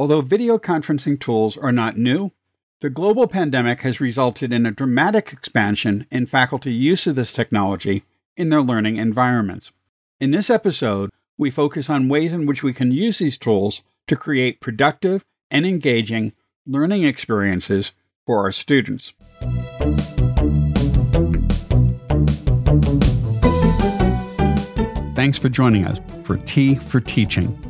Although video conferencing tools are not new, the global pandemic has resulted in a dramatic expansion in faculty use of this technology in their learning environments. In this episode, we focus on ways in which we can use these tools to create productive and engaging learning experiences for our students. Thanks for joining us for Tea for Teaching,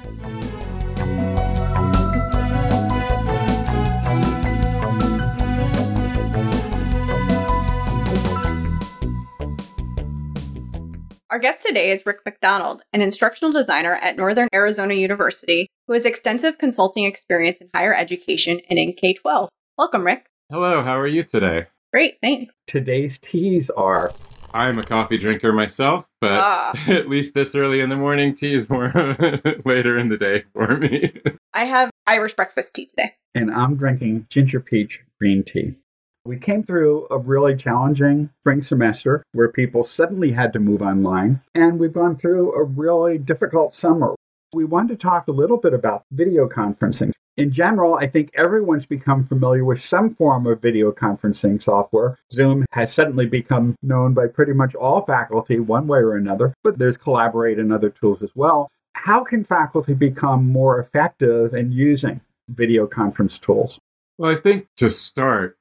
Our guest today is Rick McDonald, an instructional designer at Northern Arizona University who has extensive consulting experience in higher education and in K 12. Welcome, Rick. Hello, how are you today? Great, thanks. Today's teas are. I'm a coffee drinker myself, but ah. at least this early in the morning, tea is more later in the day for me. I have Irish breakfast tea today. And I'm drinking ginger peach green tea. We came through a really challenging spring semester where people suddenly had to move online, and we've gone through a really difficult summer. We wanted to talk a little bit about video conferencing. In general, I think everyone's become familiar with some form of video conferencing software. Zoom has suddenly become known by pretty much all faculty one way or another, but there's Collaborate and other tools as well. How can faculty become more effective in using video conference tools? Well, I think to start,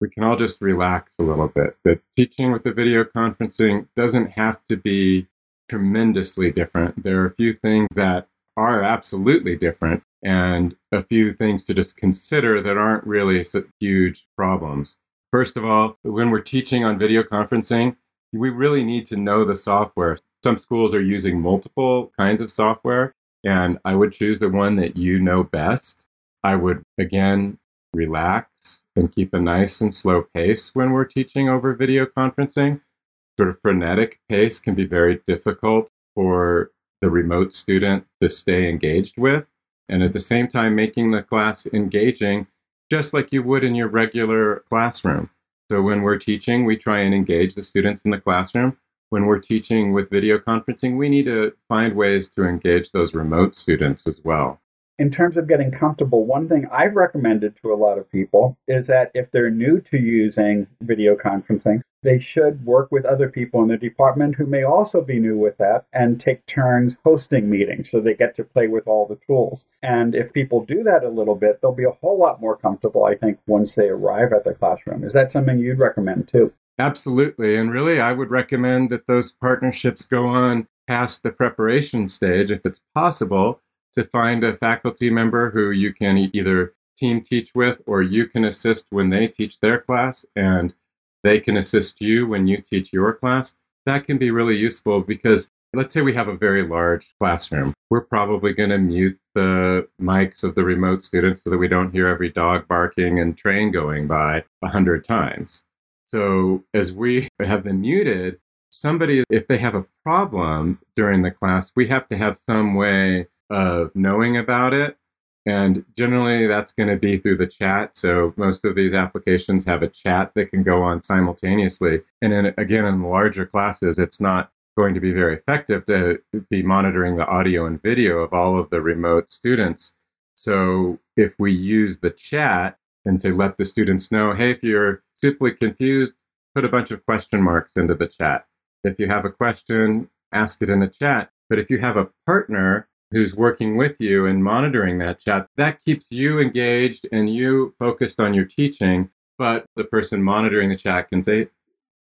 we can all just relax a little bit. That teaching with the video conferencing doesn't have to be tremendously different. There are a few things that are absolutely different and a few things to just consider that aren't really huge problems. First of all, when we're teaching on video conferencing, we really need to know the software. Some schools are using multiple kinds of software, and I would choose the one that you know best. I would, again, relax and keep a nice and slow pace when we're teaching over video conferencing. Sort of frenetic pace can be very difficult for the remote student to stay engaged with. And at the same time, making the class engaging just like you would in your regular classroom. So when we're teaching, we try and engage the students in the classroom. When we're teaching with video conferencing, we need to find ways to engage those remote students as well in terms of getting comfortable, one thing I've recommended to a lot of people is that if they're new to using video conferencing, they should work with other people in the department who may also be new with that and take turns hosting meetings so they get to play with all the tools. And if people do that a little bit, they'll be a whole lot more comfortable, I think, once they arrive at the classroom. Is that something you'd recommend too? Absolutely. And really, I would recommend that those partnerships go on past the preparation stage if it's possible to find a faculty member who you can either team teach with or you can assist when they teach their class and they can assist you when you teach your class. That can be really useful because let's say we have a very large classroom. We're probably going to mute the mics of the remote students so that we don't hear every dog barking and train going by a hundred times. So as we have them muted, somebody, if they have a problem during the class, we have to have some way of knowing about it. And generally, that's going to be through the chat. So most of these applications have a chat that can go on simultaneously. And then again, in larger classes, it's not going to be very effective to be monitoring the audio and video of all of the remote students. So if we use the chat and say, let the students know, hey, if you're simply confused, put a bunch of question marks into the chat. If you have a question, ask it in the chat. But if you have a partner who's working with you and monitoring that chat, that keeps you engaged and you focused on your teaching. But the person monitoring the chat can say,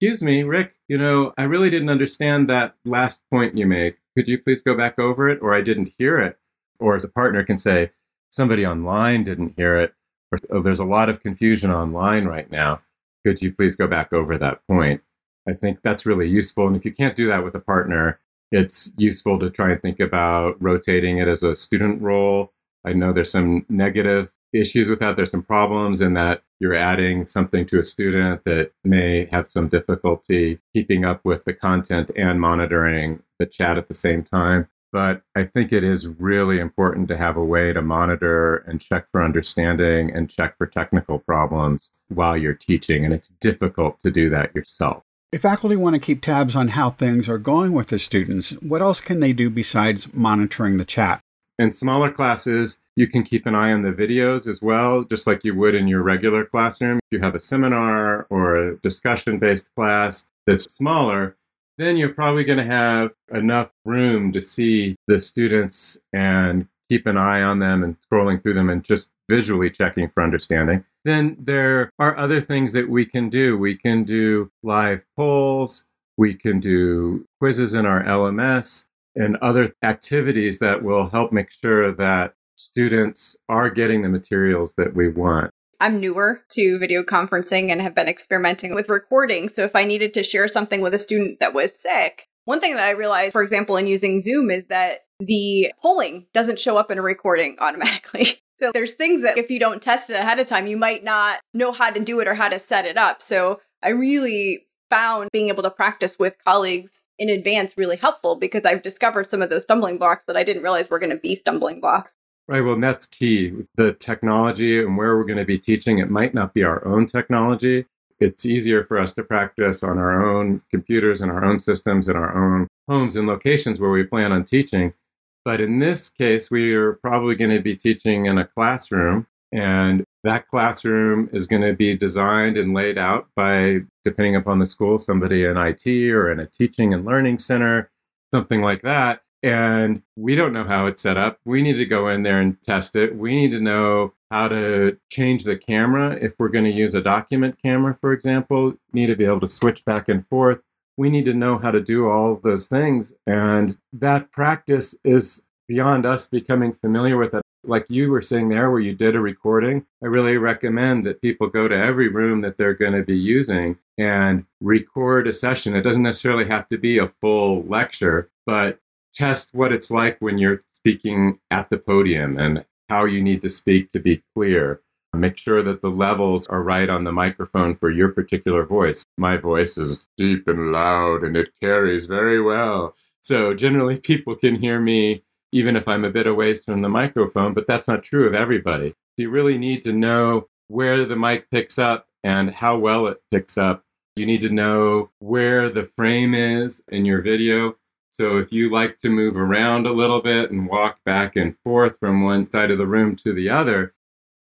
Excuse me, Rick, you know, I really didn't understand that last point you made. Could you please go back over it? Or I didn't hear it. Or the partner can say, Somebody online didn't hear it. Or oh, there's a lot of confusion online right now. Could you please go back over that point? I think that's really useful. And if you can't do that with a partner, it's useful to try and think about rotating it as a student role. I know there's some negative issues with that. There's some problems in that you're adding something to a student that may have some difficulty keeping up with the content and monitoring the chat at the same time. But I think it is really important to have a way to monitor and check for understanding and check for technical problems while you're teaching. And it's difficult to do that yourself. If faculty want to keep tabs on how things are going with the students, what else can they do besides monitoring the chat? In smaller classes, you can keep an eye on the videos as well, just like you would in your regular classroom. If you have a seminar or a discussion based class that's smaller, then you're probably going to have enough room to see the students and keep an eye on them and scrolling through them and just visually checking for understanding. Then there are other things that we can do. We can do live polls, we can do quizzes in our LMS, and other activities that will help make sure that students are getting the materials that we want. I'm newer to video conferencing and have been experimenting with recording. So if I needed to share something with a student that was sick, one thing that I realized, for example, in using Zoom is that the polling doesn't show up in a recording automatically. So there's things that if you don't test it ahead of time, you might not know how to do it or how to set it up. So I really found being able to practice with colleagues in advance really helpful because I've discovered some of those stumbling blocks that I didn't realize were going to be stumbling blocks. Right. Well, that's key. The technology and where we're going to be teaching, it might not be our own technology. It's easier for us to practice on our own computers and our own systems in our own homes and locations where we plan on teaching. But in this case, we are probably going to be teaching in a classroom, and that classroom is going to be designed and laid out by, depending upon the school, somebody in IT or in a teaching and learning center, something like that. And we don't know how it's set up. We need to go in there and test it. We need to know how to change the camera. If we're going to use a document camera, for example, need to be able to switch back and forth we need to know how to do all of those things. And that practice is beyond us becoming familiar with it. Like you were saying there, where you did a recording, I really recommend that people go to every room that they're going to be using and record a session. It doesn't necessarily have to be a full lecture, but test what it's like when you're speaking at the podium and how you need to speak to be clear Make sure that the levels are right on the microphone for your particular voice. My voice is deep and loud and it carries very well. So generally, people can hear me even if I'm a bit away from the microphone, but that's not true of everybody. You really need to know where the mic picks up and how well it picks up. You need to know where the frame is in your video. So if you like to move around a little bit and walk back and forth from one side of the room to the other,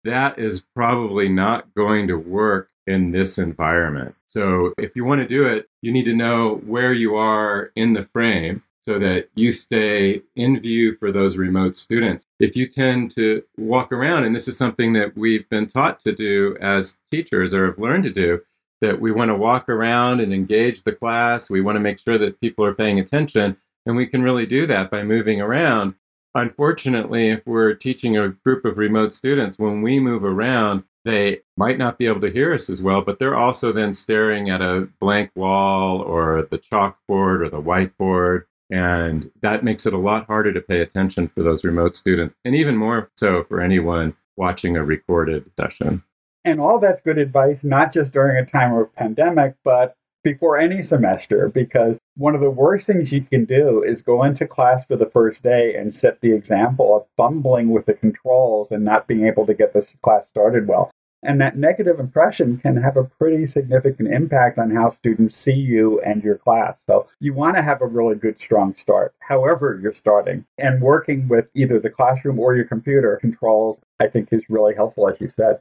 that is probably not going to work in this environment. So if you want to do it, you need to know where you are in the frame so that you stay in view for those remote students. If you tend to walk around, and this is something that we've been taught to do as teachers or have learned to do, that we want to walk around and engage the class, we want to make sure that people are paying attention, and we can really do that by moving around. Unfortunately, if we're teaching a group of remote students, when we move around, they might not be able to hear us as well, but they're also then staring at a blank wall or the chalkboard or the whiteboard. And that makes it a lot harder to pay attention for those remote students, and even more so for anyone watching a recorded session. And all that's good advice, not just during a time of pandemic, but before any semester because one of the worst things you can do is go into class for the first day and set the example of fumbling with the controls and not being able to get this class started well. And that negative impression can have a pretty significant impact on how students see you and your class. So you want to have a really good, strong start, however you're starting. And working with either the classroom or your computer controls, I think is really helpful, as you said.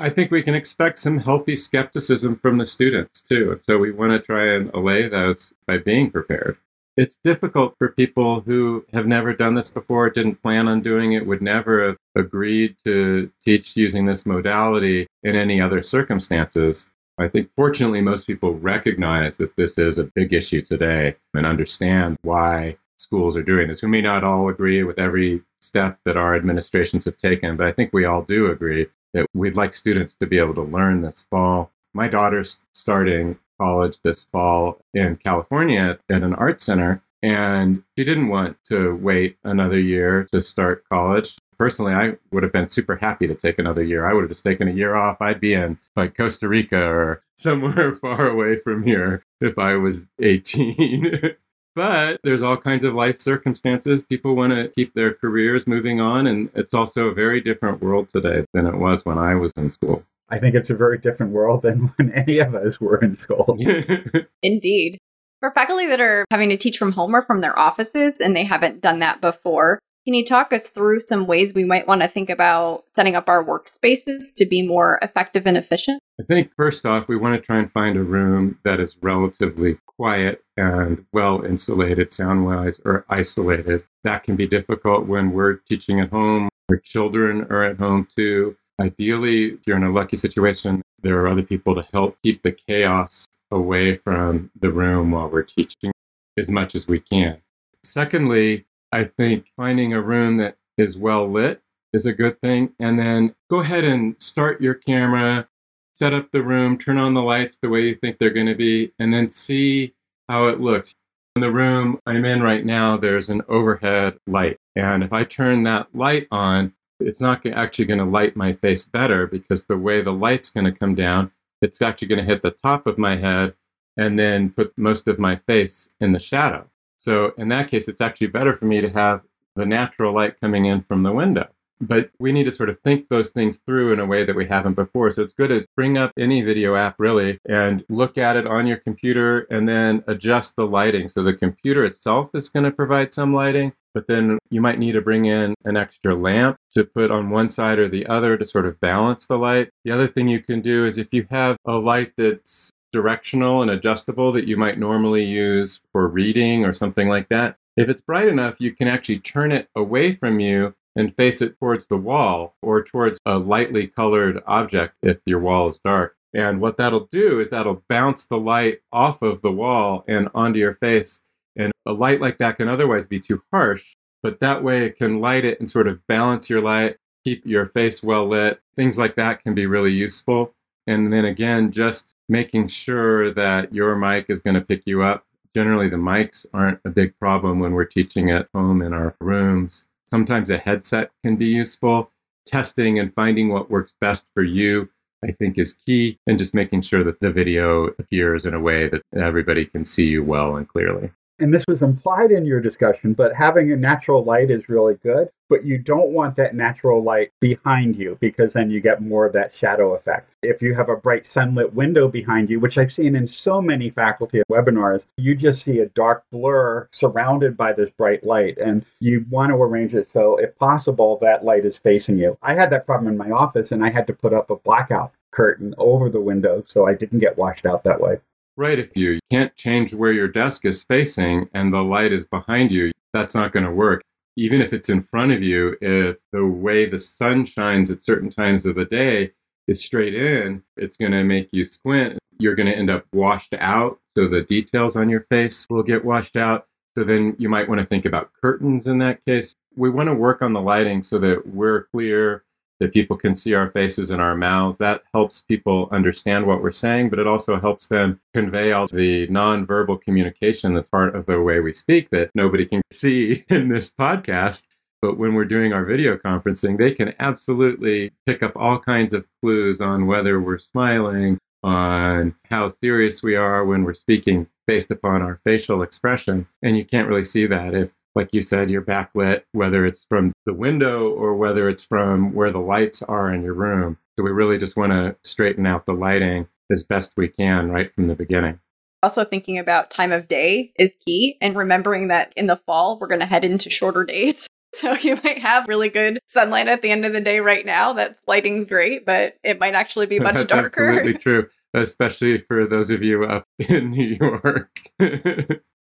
I think we can expect some healthy skepticism from the students too. And so we want to try and allay those by being prepared. It's difficult for people who have never done this before, didn't plan on doing it, would never have agreed to teach using this modality in any other circumstances. I think fortunately, most people recognize that this is a big issue today and understand why schools are doing this. We may not all agree with every step that our administrations have taken, but I think we all do agree that we'd like students to be able to learn this fall. My daughter's starting college this fall in California at an art center, and she didn't want to wait another year to start college. Personally, I would have been super happy to take another year. I would have just taken a year off. I'd be in like Costa Rica or somewhere far away from here if I was 18. But there's all kinds of life circumstances. People want to keep their careers moving on. And it's also a very different world today than it was when I was in school. I think it's a very different world than when any of us were in school. Indeed. For faculty that are having to teach from home or from their offices and they haven't done that before, can you talk us through some ways we might want to think about setting up our workspaces to be more effective and efficient? I think first off, we want to try and find a room that is relatively quiet and well insulated sound wise or isolated. That can be difficult when we're teaching at home. Our children are at home too. Ideally, if you're in a lucky situation, there are other people to help keep the chaos away from the room while we're teaching as much as we can. Secondly, I think finding a room that is well lit is a good thing. And then go ahead and start your camera, set up the room, turn on the lights the way you think they're going to be, and then see how it looks. In the room I'm in right now, there's an overhead light. And if I turn that light on, it's not actually going to light my face better because the way the light's going to come down, it's actually going to hit the top of my head and then put most of my face in the shadow. So in that case, it's actually better for me to have the natural light coming in from the window. But we need to sort of think those things through in a way that we haven't before. So it's good to bring up any video app really and look at it on your computer and then adjust the lighting. So the computer itself is going to provide some lighting, but then you might need to bring in an extra lamp to put on one side or the other to sort of balance the light. The other thing you can do is if you have a light that's directional and adjustable that you might normally use for reading or something like that. If it's bright enough, you can actually turn it away from you and face it towards the wall or towards a lightly colored object if your wall is dark. And what that'll do is that'll bounce the light off of the wall and onto your face. And a light like that can otherwise be too harsh, but that way it can light it and sort of balance your light, keep your face well lit. Things like that can be really useful. And then again, just making sure that your mic is going to pick you up. Generally, the mics aren't a big problem when we're teaching at home in our rooms. Sometimes a headset can be useful. Testing and finding what works best for you, I think, is key. And just making sure that the video appears in a way that everybody can see you well and clearly and this was implied in your discussion, but having a natural light is really good. But you don't want that natural light behind you because then you get more of that shadow effect. If you have a bright sunlit window behind you, which I've seen in so many faculty webinars, you just see a dark blur surrounded by this bright light. And you want to arrange it so, if possible, that light is facing you. I had that problem in my office and I had to put up a blackout curtain over the window so I didn't get washed out that way. Right. If you can't change where your desk is facing and the light is behind you, that's not going to work. Even if it's in front of you, if the way the sun shines at certain times of the day is straight in, it's going to make you squint. You're going to end up washed out. So the details on your face will get washed out. So then you might want to think about curtains in that case. We want to work on the lighting so that we're clear that people can see our faces and our mouths. That helps people understand what we're saying, but it also helps them convey all the nonverbal communication that's part of the way we speak that nobody can see in this podcast. But when we're doing our video conferencing, they can absolutely pick up all kinds of clues on whether we're smiling, on how serious we are when we're speaking based upon our facial expression. And you can't really see that if like you said, you're backlit, whether it's from the window or whether it's from where the lights are in your room. So we really just want to straighten out the lighting as best we can right from the beginning. Also, thinking about time of day is key, and remembering that in the fall, we're going to head into shorter days. So you might have really good sunlight at the end of the day right now. That lighting's great, but it might actually be much That's darker. Absolutely true, especially for those of you up in New York.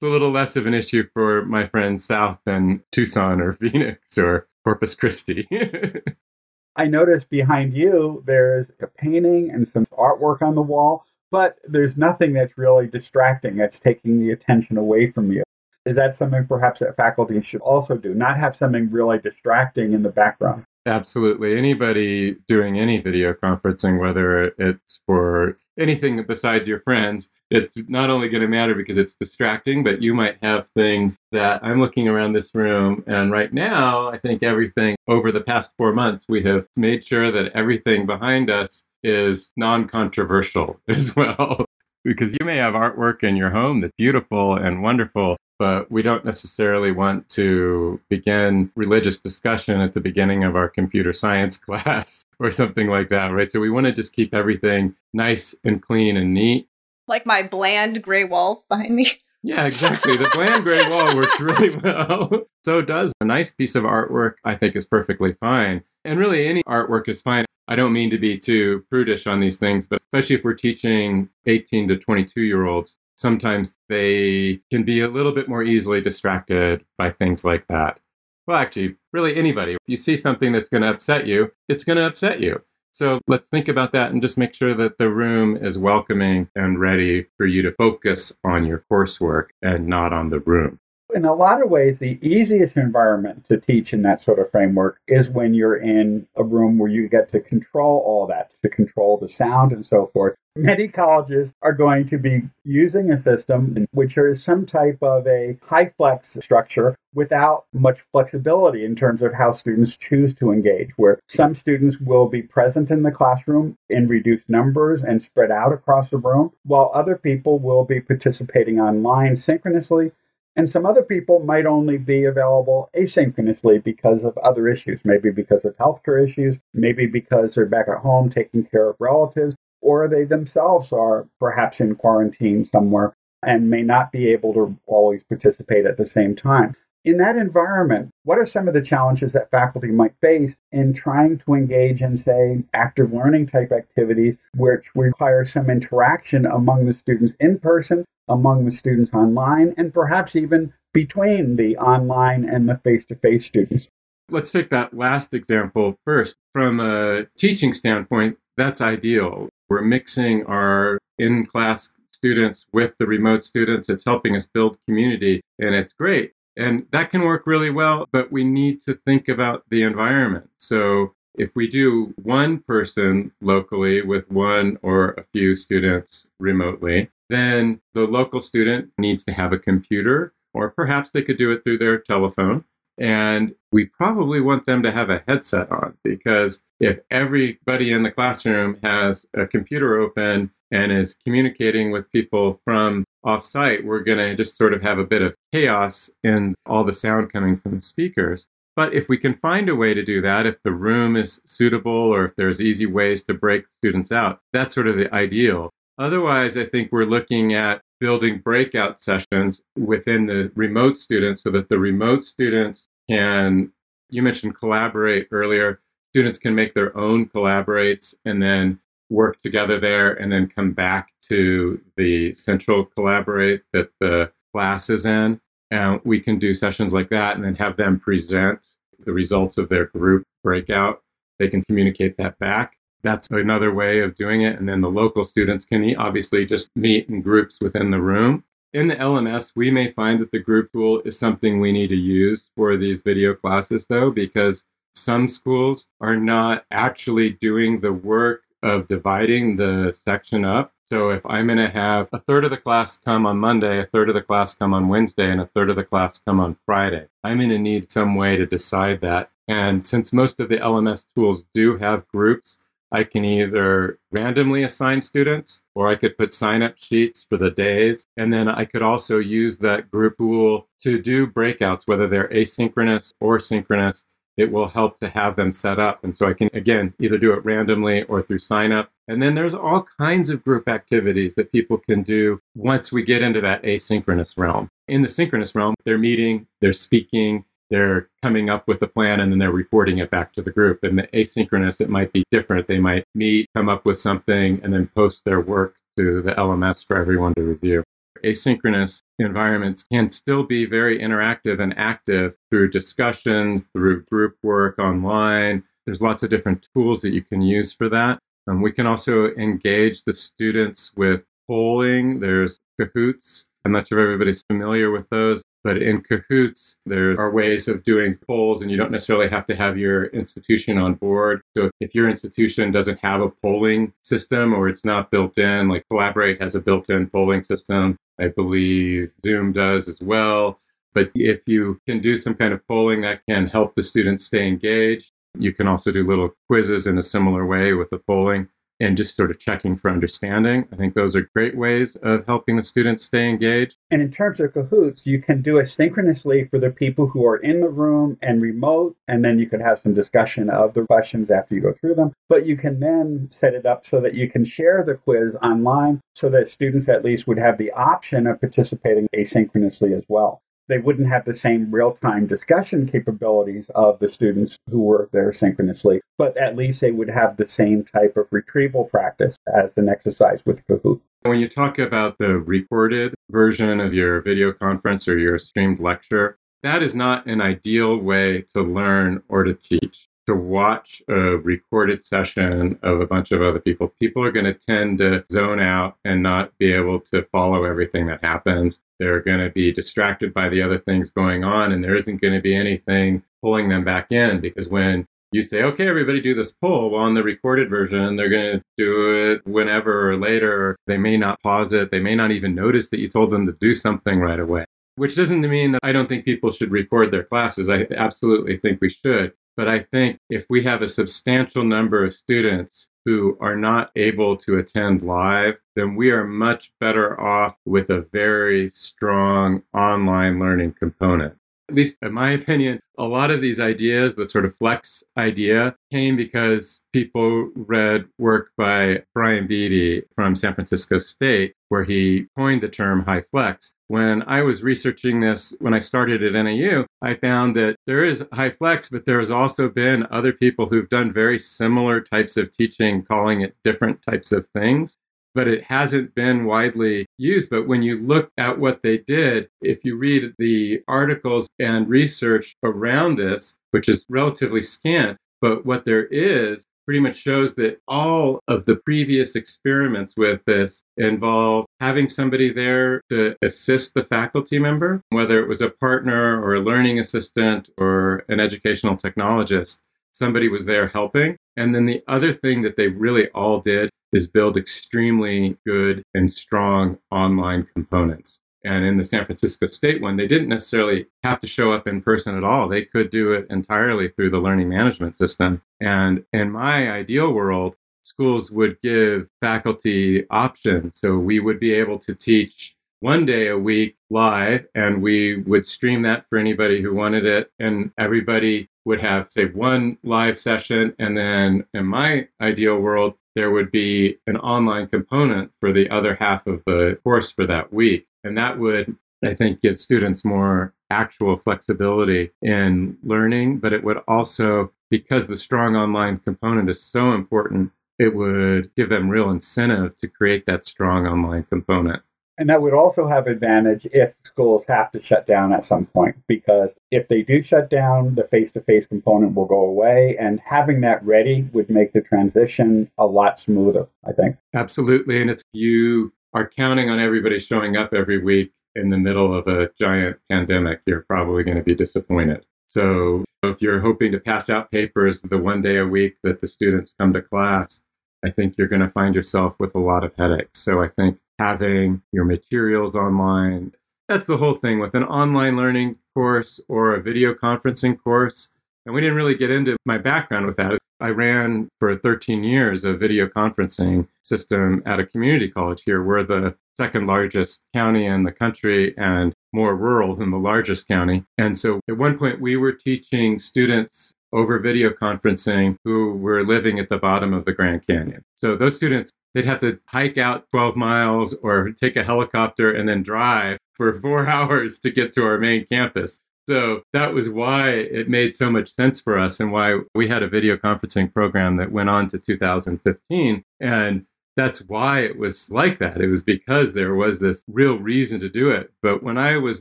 It's a little less of an issue for my friends south than Tucson or Phoenix or Corpus Christi. I noticed behind you there's a painting and some artwork on the wall, but there's nothing that's really distracting that's taking the attention away from you. Is that something perhaps that faculty should also do? Not have something really distracting in the background. Absolutely. Anybody doing any video conferencing, whether it's for anything besides your friends, it's not only going to matter because it's distracting, but you might have things that I'm looking around this room. And right now, I think everything over the past four months, we have made sure that everything behind us is non controversial as well. because you may have artwork in your home that's beautiful and wonderful, but we don't necessarily want to begin religious discussion at the beginning of our computer science class or something like that, right? So we want to just keep everything nice and clean and neat. Like my bland gray walls behind me. Yeah, exactly. The bland gray wall works really well. So does a nice piece of artwork, I think, is perfectly fine. And really, any artwork is fine. I don't mean to be too prudish on these things, but especially if we're teaching 18 to 22 year olds, sometimes they can be a little bit more easily distracted by things like that. Well, actually, really anybody. If you see something that's going to upset you, it's going to upset you. So let's think about that and just make sure that the room is welcoming and ready for you to focus on your coursework and not on the room. In a lot of ways, the easiest environment to teach in that sort of framework is when you're in a room where you get to control all that, to control the sound and so forth. Many colleges are going to be using a system which is some type of a high flex structure without much flexibility in terms of how students choose to engage, where some students will be present in the classroom in reduced numbers and spread out across the room, while other people will be participating online synchronously and some other people might only be available asynchronously because of other issues, maybe because of healthcare issues, maybe because they're back at home taking care of relatives, or they themselves are perhaps in quarantine somewhere and may not be able to always participate at the same time. In that environment, what are some of the challenges that faculty might face in trying to engage in, say, active learning type activities, which require some interaction among the students in person among the students online and perhaps even between the online and the face to face students. Let's take that last example first. From a teaching standpoint, that's ideal. We're mixing our in class students with the remote students. It's helping us build community, and it's great. And that can work really well, but we need to think about the environment. So if we do one person locally with one or a few students remotely, then the local student needs to have a computer, or perhaps they could do it through their telephone. And we probably want them to have a headset on because if everybody in the classroom has a computer open and is communicating with people from offsite, we're going to just sort of have a bit of chaos in all the sound coming from the speakers. But if we can find a way to do that, if the room is suitable or if there's easy ways to break students out, that's sort of the ideal. Otherwise, I think we're looking at building breakout sessions within the remote students so that the remote students can, you mentioned collaborate earlier, students can make their own collaborates and then work together there and then come back to the central collaborate that the class is in. And we can do sessions like that and then have them present the results of their group breakout. They can communicate that back. That's another way of doing it. And then the local students can obviously just meet in groups within the room. In the LMS, we may find that the group tool is something we need to use for these video classes, though, because some schools are not actually doing the work of dividing the section up. So if I'm going to have a third of the class come on Monday, a third of the class come on Wednesday, and a third of the class come on Friday, I'm going to need some way to decide that. And since most of the LMS tools do have groups, I can either randomly assign students or I could put sign up sheets for the days. And then I could also use that group tool to do breakouts, whether they're asynchronous or synchronous. It will help to have them set up. And so I can, again, either do it randomly or through sign up. And then there's all kinds of group activities that people can do once we get into that asynchronous realm. In the synchronous realm, they're meeting, they're speaking, they're coming up with a plan and then they're reporting it back to the group. And the asynchronous, it might be different. They might meet, come up with something, and then post their work to the LMS for everyone to review. Asynchronous environments can still be very interactive and active through discussions, through group work online. There's lots of different tools that you can use for that. Um, we can also engage the students with polling. There's Kahoots. I'm not sure if everybody's familiar with those. But in Kahoots, there are ways of doing polls, and you don't necessarily have to have your institution on board. So if your institution doesn't have a polling system or it's not built in, like Collaborate has a built in polling system, I believe Zoom does as well. But if you can do some kind of polling that can help the students stay engaged, you can also do little quizzes in a similar way with the polling. And just sort of checking for understanding. I think those are great ways of helping the students stay engaged. And in terms of Kahoots, you can do it synchronously for the people who are in the room and remote, and then you could have some discussion of the questions after you go through them. But you can then set it up so that you can share the quiz online so that students at least would have the option of participating asynchronously as well they wouldn't have the same real time discussion capabilities of the students who were there synchronously, but at least they would have the same type of retrieval practice as an exercise with Kahoot. When you talk about the recorded version of your video conference or your streamed lecture, that is not an ideal way to learn or to teach to watch a recorded session of a bunch of other people, people are going to tend to zone out and not be able to follow everything that happens. They're going to be distracted by the other things going on, and there isn't going to be anything pulling them back in because when you say, okay, everybody do this pull. Well, on the recorded version, they're going to do it whenever or later. They may not pause it. They may not even notice that you told them to do something right away. Which doesn't mean that I don't think people should record their classes. I absolutely think we should. But I think if we have a substantial number of students who are not able to attend live, then we are much better off with a very strong online learning component. At least in my opinion, a lot of these ideas, the sort of flex idea, came because people read work by Brian Beatty from San Francisco State, where he coined the term HyFlex. When I was researching this, when I started at NAU, I found that there is HyFlex, but there has also been other people who've done very similar types of teaching, calling it different types of things but it hasn't been widely used. But when you look at what they did, if you read the articles and research around this, which is relatively scant, but what there is pretty much shows that all of the previous experiments with this involve having somebody there to assist the faculty member, whether it was a partner or a learning assistant or an educational technologist. Somebody was there helping. And then the other thing that they really all did is build extremely good and strong online components. And in the San Francisco State one, they didn't necessarily have to show up in person at all. They could do it entirely through the learning management system. And in my ideal world, schools would give faculty options. So we would be able to teach one day a week live, and we would stream that for anybody who wanted it. And everybody would have, say, one live session. And then in my ideal world, there would be an online component for the other half of the course for that week. And that would, I think, give students more actual flexibility in learning, but it would also, because the strong online component is so important, it would give them real incentive to create that strong online component. And that would also have advantage if schools have to shut down at some point, because if they do shut down, the face to face component will go away. And having that ready would make the transition a lot smoother, I think. Absolutely. And it's you are counting on everybody showing up every week in the middle of a giant pandemic, you're probably going to be disappointed. So if you're hoping to pass out papers the one day a week that the students come to class, I think you're going to find yourself with a lot of headaches. So I think having your materials online, that's the whole thing with an online learning course or a video conferencing course. And we didn't really get into my background with that. I ran for 13 years a video conferencing system at a community college here. We're the second largest county in the country and more rural than the largest county. And so at one point, we were teaching students over video conferencing who were living at the bottom of the Grand Canyon. So those students, they'd have to hike out 12 miles or take a helicopter and then drive for four hours to get to our main campus. So that was why it made so much sense for us and why we had a video conferencing program that went on to 2015. And that's why it was like that. It was because there was this real reason to do it. But when I was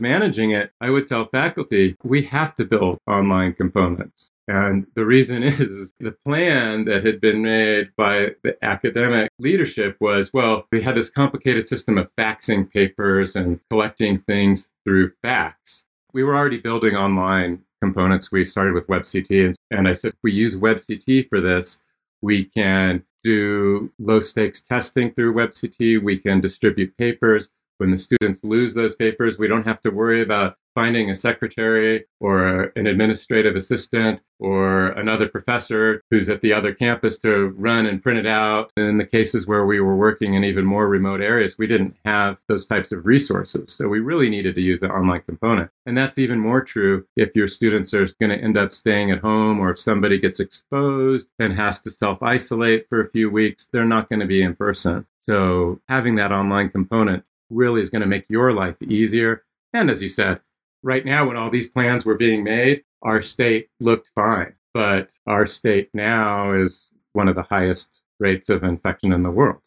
managing it, I would tell faculty, we have to build online components. And the reason is the plan that had been made by the academic leadership was well, we had this complicated system of faxing papers and collecting things through fax we were already building online components. We started with WebCT, and I said, we use WebCT for this, we can do low stakes testing through WebCT. We can distribute papers. When the students lose those papers, we don't have to worry about finding a secretary or an administrative assistant or another professor who's at the other campus to run and print it out. And in the cases where we were working in even more remote areas, we didn't have those types of resources. So we really needed to use the online component. And that's even more true if your students are going to end up staying at home or if somebody gets exposed and has to self isolate for a few weeks, they're not going to be in person. So having that online component really is going to make your life easier. And as you said, right now, when all these plans were being made, our state looked fine. But our state now is one of the highest rates of infection in the world.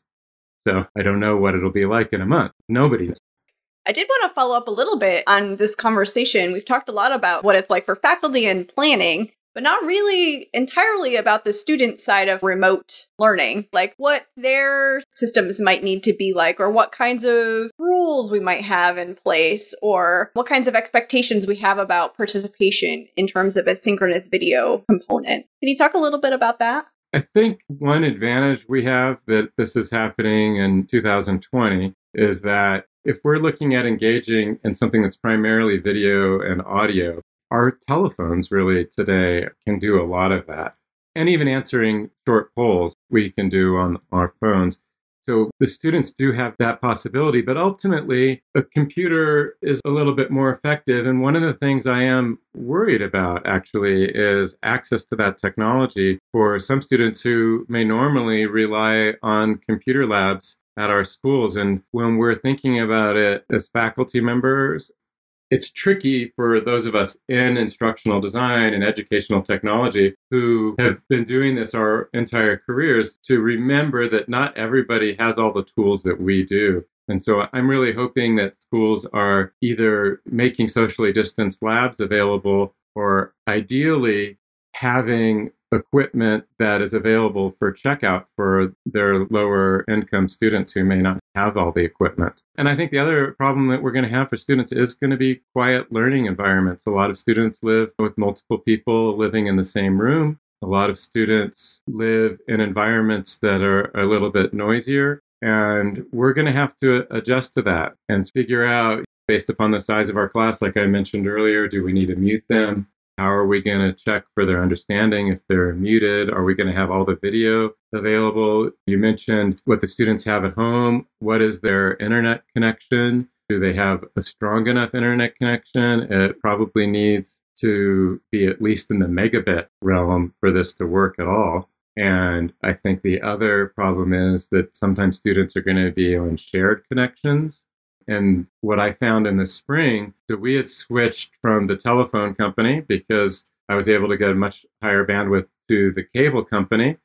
So I don't know what it'll be like in a month. Nobody knows. I did want to follow up a little bit on this conversation. We've talked a lot about what it's like for faculty and planning, but not really entirely about the student side of remote learning, like what their systems might need to be like, or what kinds of rules we might have in place, or what kinds of expectations we have about participation in terms of a synchronous video component. Can you talk a little bit about that? I think one advantage we have that this is happening in 2020 is that if we're looking at engaging in something that's primarily video and audio, our telephones really today can do a lot of that. And even answering short polls, we can do on our phones. So the students do have that possibility, but ultimately, a computer is a little bit more effective. And one of the things I am worried about actually is access to that technology for some students who may normally rely on computer labs at our schools. And when we're thinking about it as faculty members it's tricky for those of us in instructional design and educational technology who have been doing this our entire careers to remember that not everybody has all the tools that we do. And so I'm really hoping that schools are either making socially distanced labs available or ideally having equipment that is available for checkout for their lower income students who may not have all the equipment. And I think the other problem that we're going to have for students is going to be quiet learning environments. A lot of students live with multiple people living in the same room. A lot of students live in environments that are a little bit noisier. And we're going to have to adjust to that and figure out based upon the size of our class, like I mentioned earlier, do we need to mute them? How are we going to check for their understanding if they're muted? Are we going to have all the video available? You mentioned what the students have at home. What is their internet connection? Do they have a strong enough internet connection? It probably needs to be at least in the megabit realm for this to work at all. And I think the other problem is that sometimes students are going to be on shared connections. And what I found in the spring, that we had switched from the telephone company because I was able to get a much higher bandwidth to the cable company,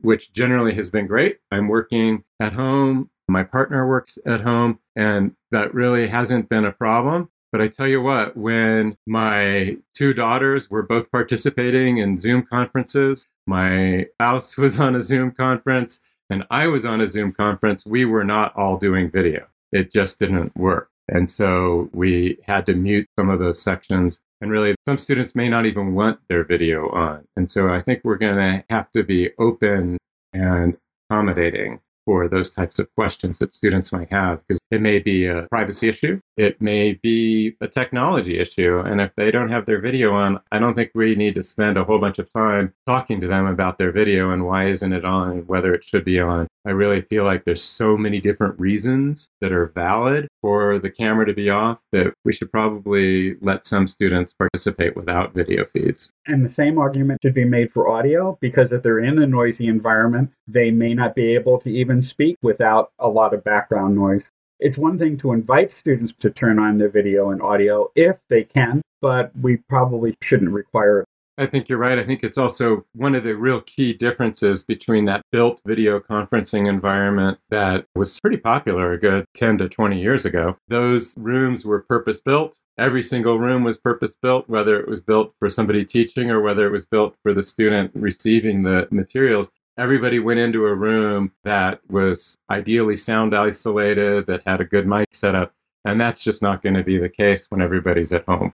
which generally has been great. I'm working at home. My partner works at home, and that really hasn't been a problem. But I tell you what, when my two daughters were both participating in Zoom conferences, my spouse was on a Zoom conference, and I was on a Zoom conference, we were not all doing video it just didn't work. And so we had to mute some of those sections. And really, some students may not even want their video on. And so I think we're going to have to be open and accommodating for those types of questions that students might have because it may be a privacy issue, it may be a technology issue. And if they don't have their video on, I don't think we need to spend a whole bunch of time talking to them about their video and why isn't it on, and whether it should be on. I really feel like there's so many different reasons that are valid for the camera to be off that we should probably let some students participate without video feeds. And the same argument should be made for audio because if they're in a noisy environment, they may not be able to even speak without a lot of background noise. It's one thing to invite students to turn on their video and audio if they can, but we probably shouldn't require. I think you're right. I think it's also one of the real key differences between that built video conferencing environment that was pretty popular a good 10 to 20 years ago. Those rooms were purpose built. Every single room was purpose built, whether it was built for somebody teaching or whether it was built for the student receiving the materials. Everybody went into a room that was ideally sound isolated, that had a good mic setup. And that's just not going to be the case when everybody's at home.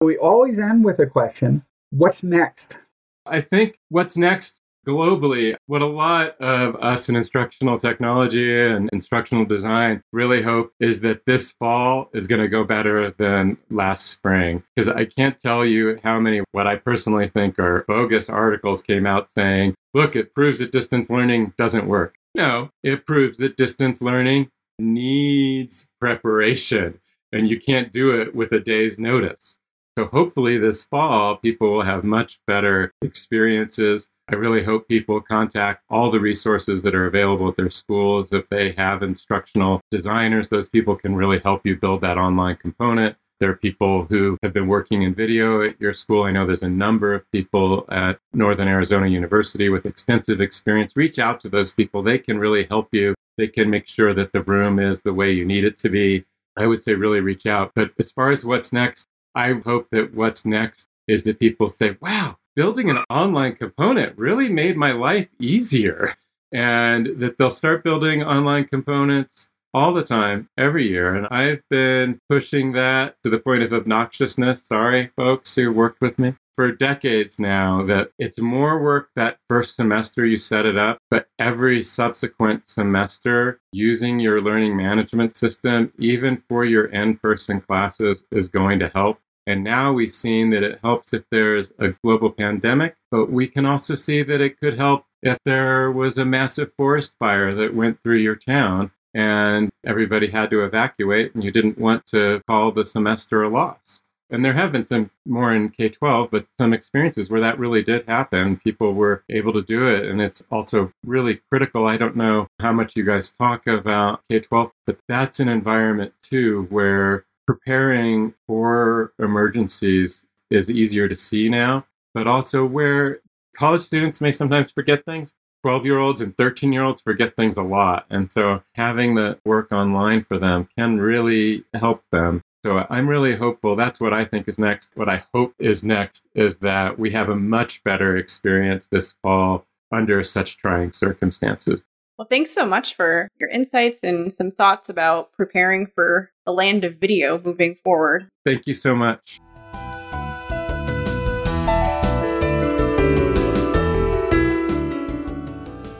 We always end with a question What's next? I think what's next globally, what a lot of us in instructional technology and instructional design really hope is that this fall is going to go better than last spring. Because I can't tell you how many, what I personally think are bogus articles came out saying, look, it proves that distance learning doesn't work. No, it proves that distance learning needs preparation and you can't do it with a day's notice. So hopefully this fall, people will have much better experiences. I really hope people contact all the resources that are available at their schools. If they have instructional designers, those people can really help you build that online component. There are people who have been working in video at your school. I know there's a number of people at Northern Arizona University with extensive experience. Reach out to those people. They can really help you. They can make sure that the room is the way you need it to be. I would say really reach out. But as far as what's next, I hope that what's next is that people say, wow, building an online component really made my life easier. And that they'll start building online components all the time, every year. And I've been pushing that to the point of obnoxiousness. Sorry, folks who worked with me for decades now that it's more work that first semester you set it up, but every subsequent semester using your learning management system, even for your in person classes, is going to help. And now we've seen that it helps if there's a global pandemic, but we can also see that it could help if there was a massive forest fire that went through your town and everybody had to evacuate and you didn't want to call the semester a loss. And there have been some more in K 12, but some experiences where that really did happen. People were able to do it. And it's also really critical. I don't know how much you guys talk about K 12, but that's an environment too where preparing for emergencies is easier to see now, but also where college students may sometimes forget things. 12 year olds and 13 year olds forget things a lot. And so having the work online for them can really help them. So I'm really hopeful. That's what I think is next. What I hope is next is that we have a much better experience this fall under such trying circumstances. Well, thanks so much for your insights and some thoughts about preparing for the land of video moving forward. Thank you so much.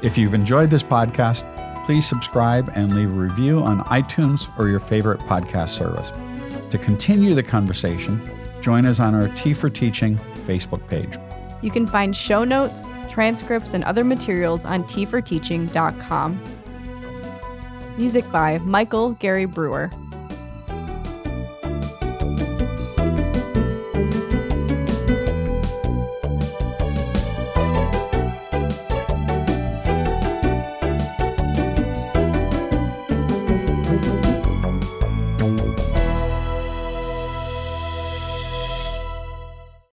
If you've enjoyed this podcast, please subscribe and leave a review on iTunes or your favorite podcast service. To continue the conversation, join us on our Tea for Teaching Facebook page. You can find show notes, transcripts, and other materials on teaforteaching.com. Music by Michael Gary Brewer.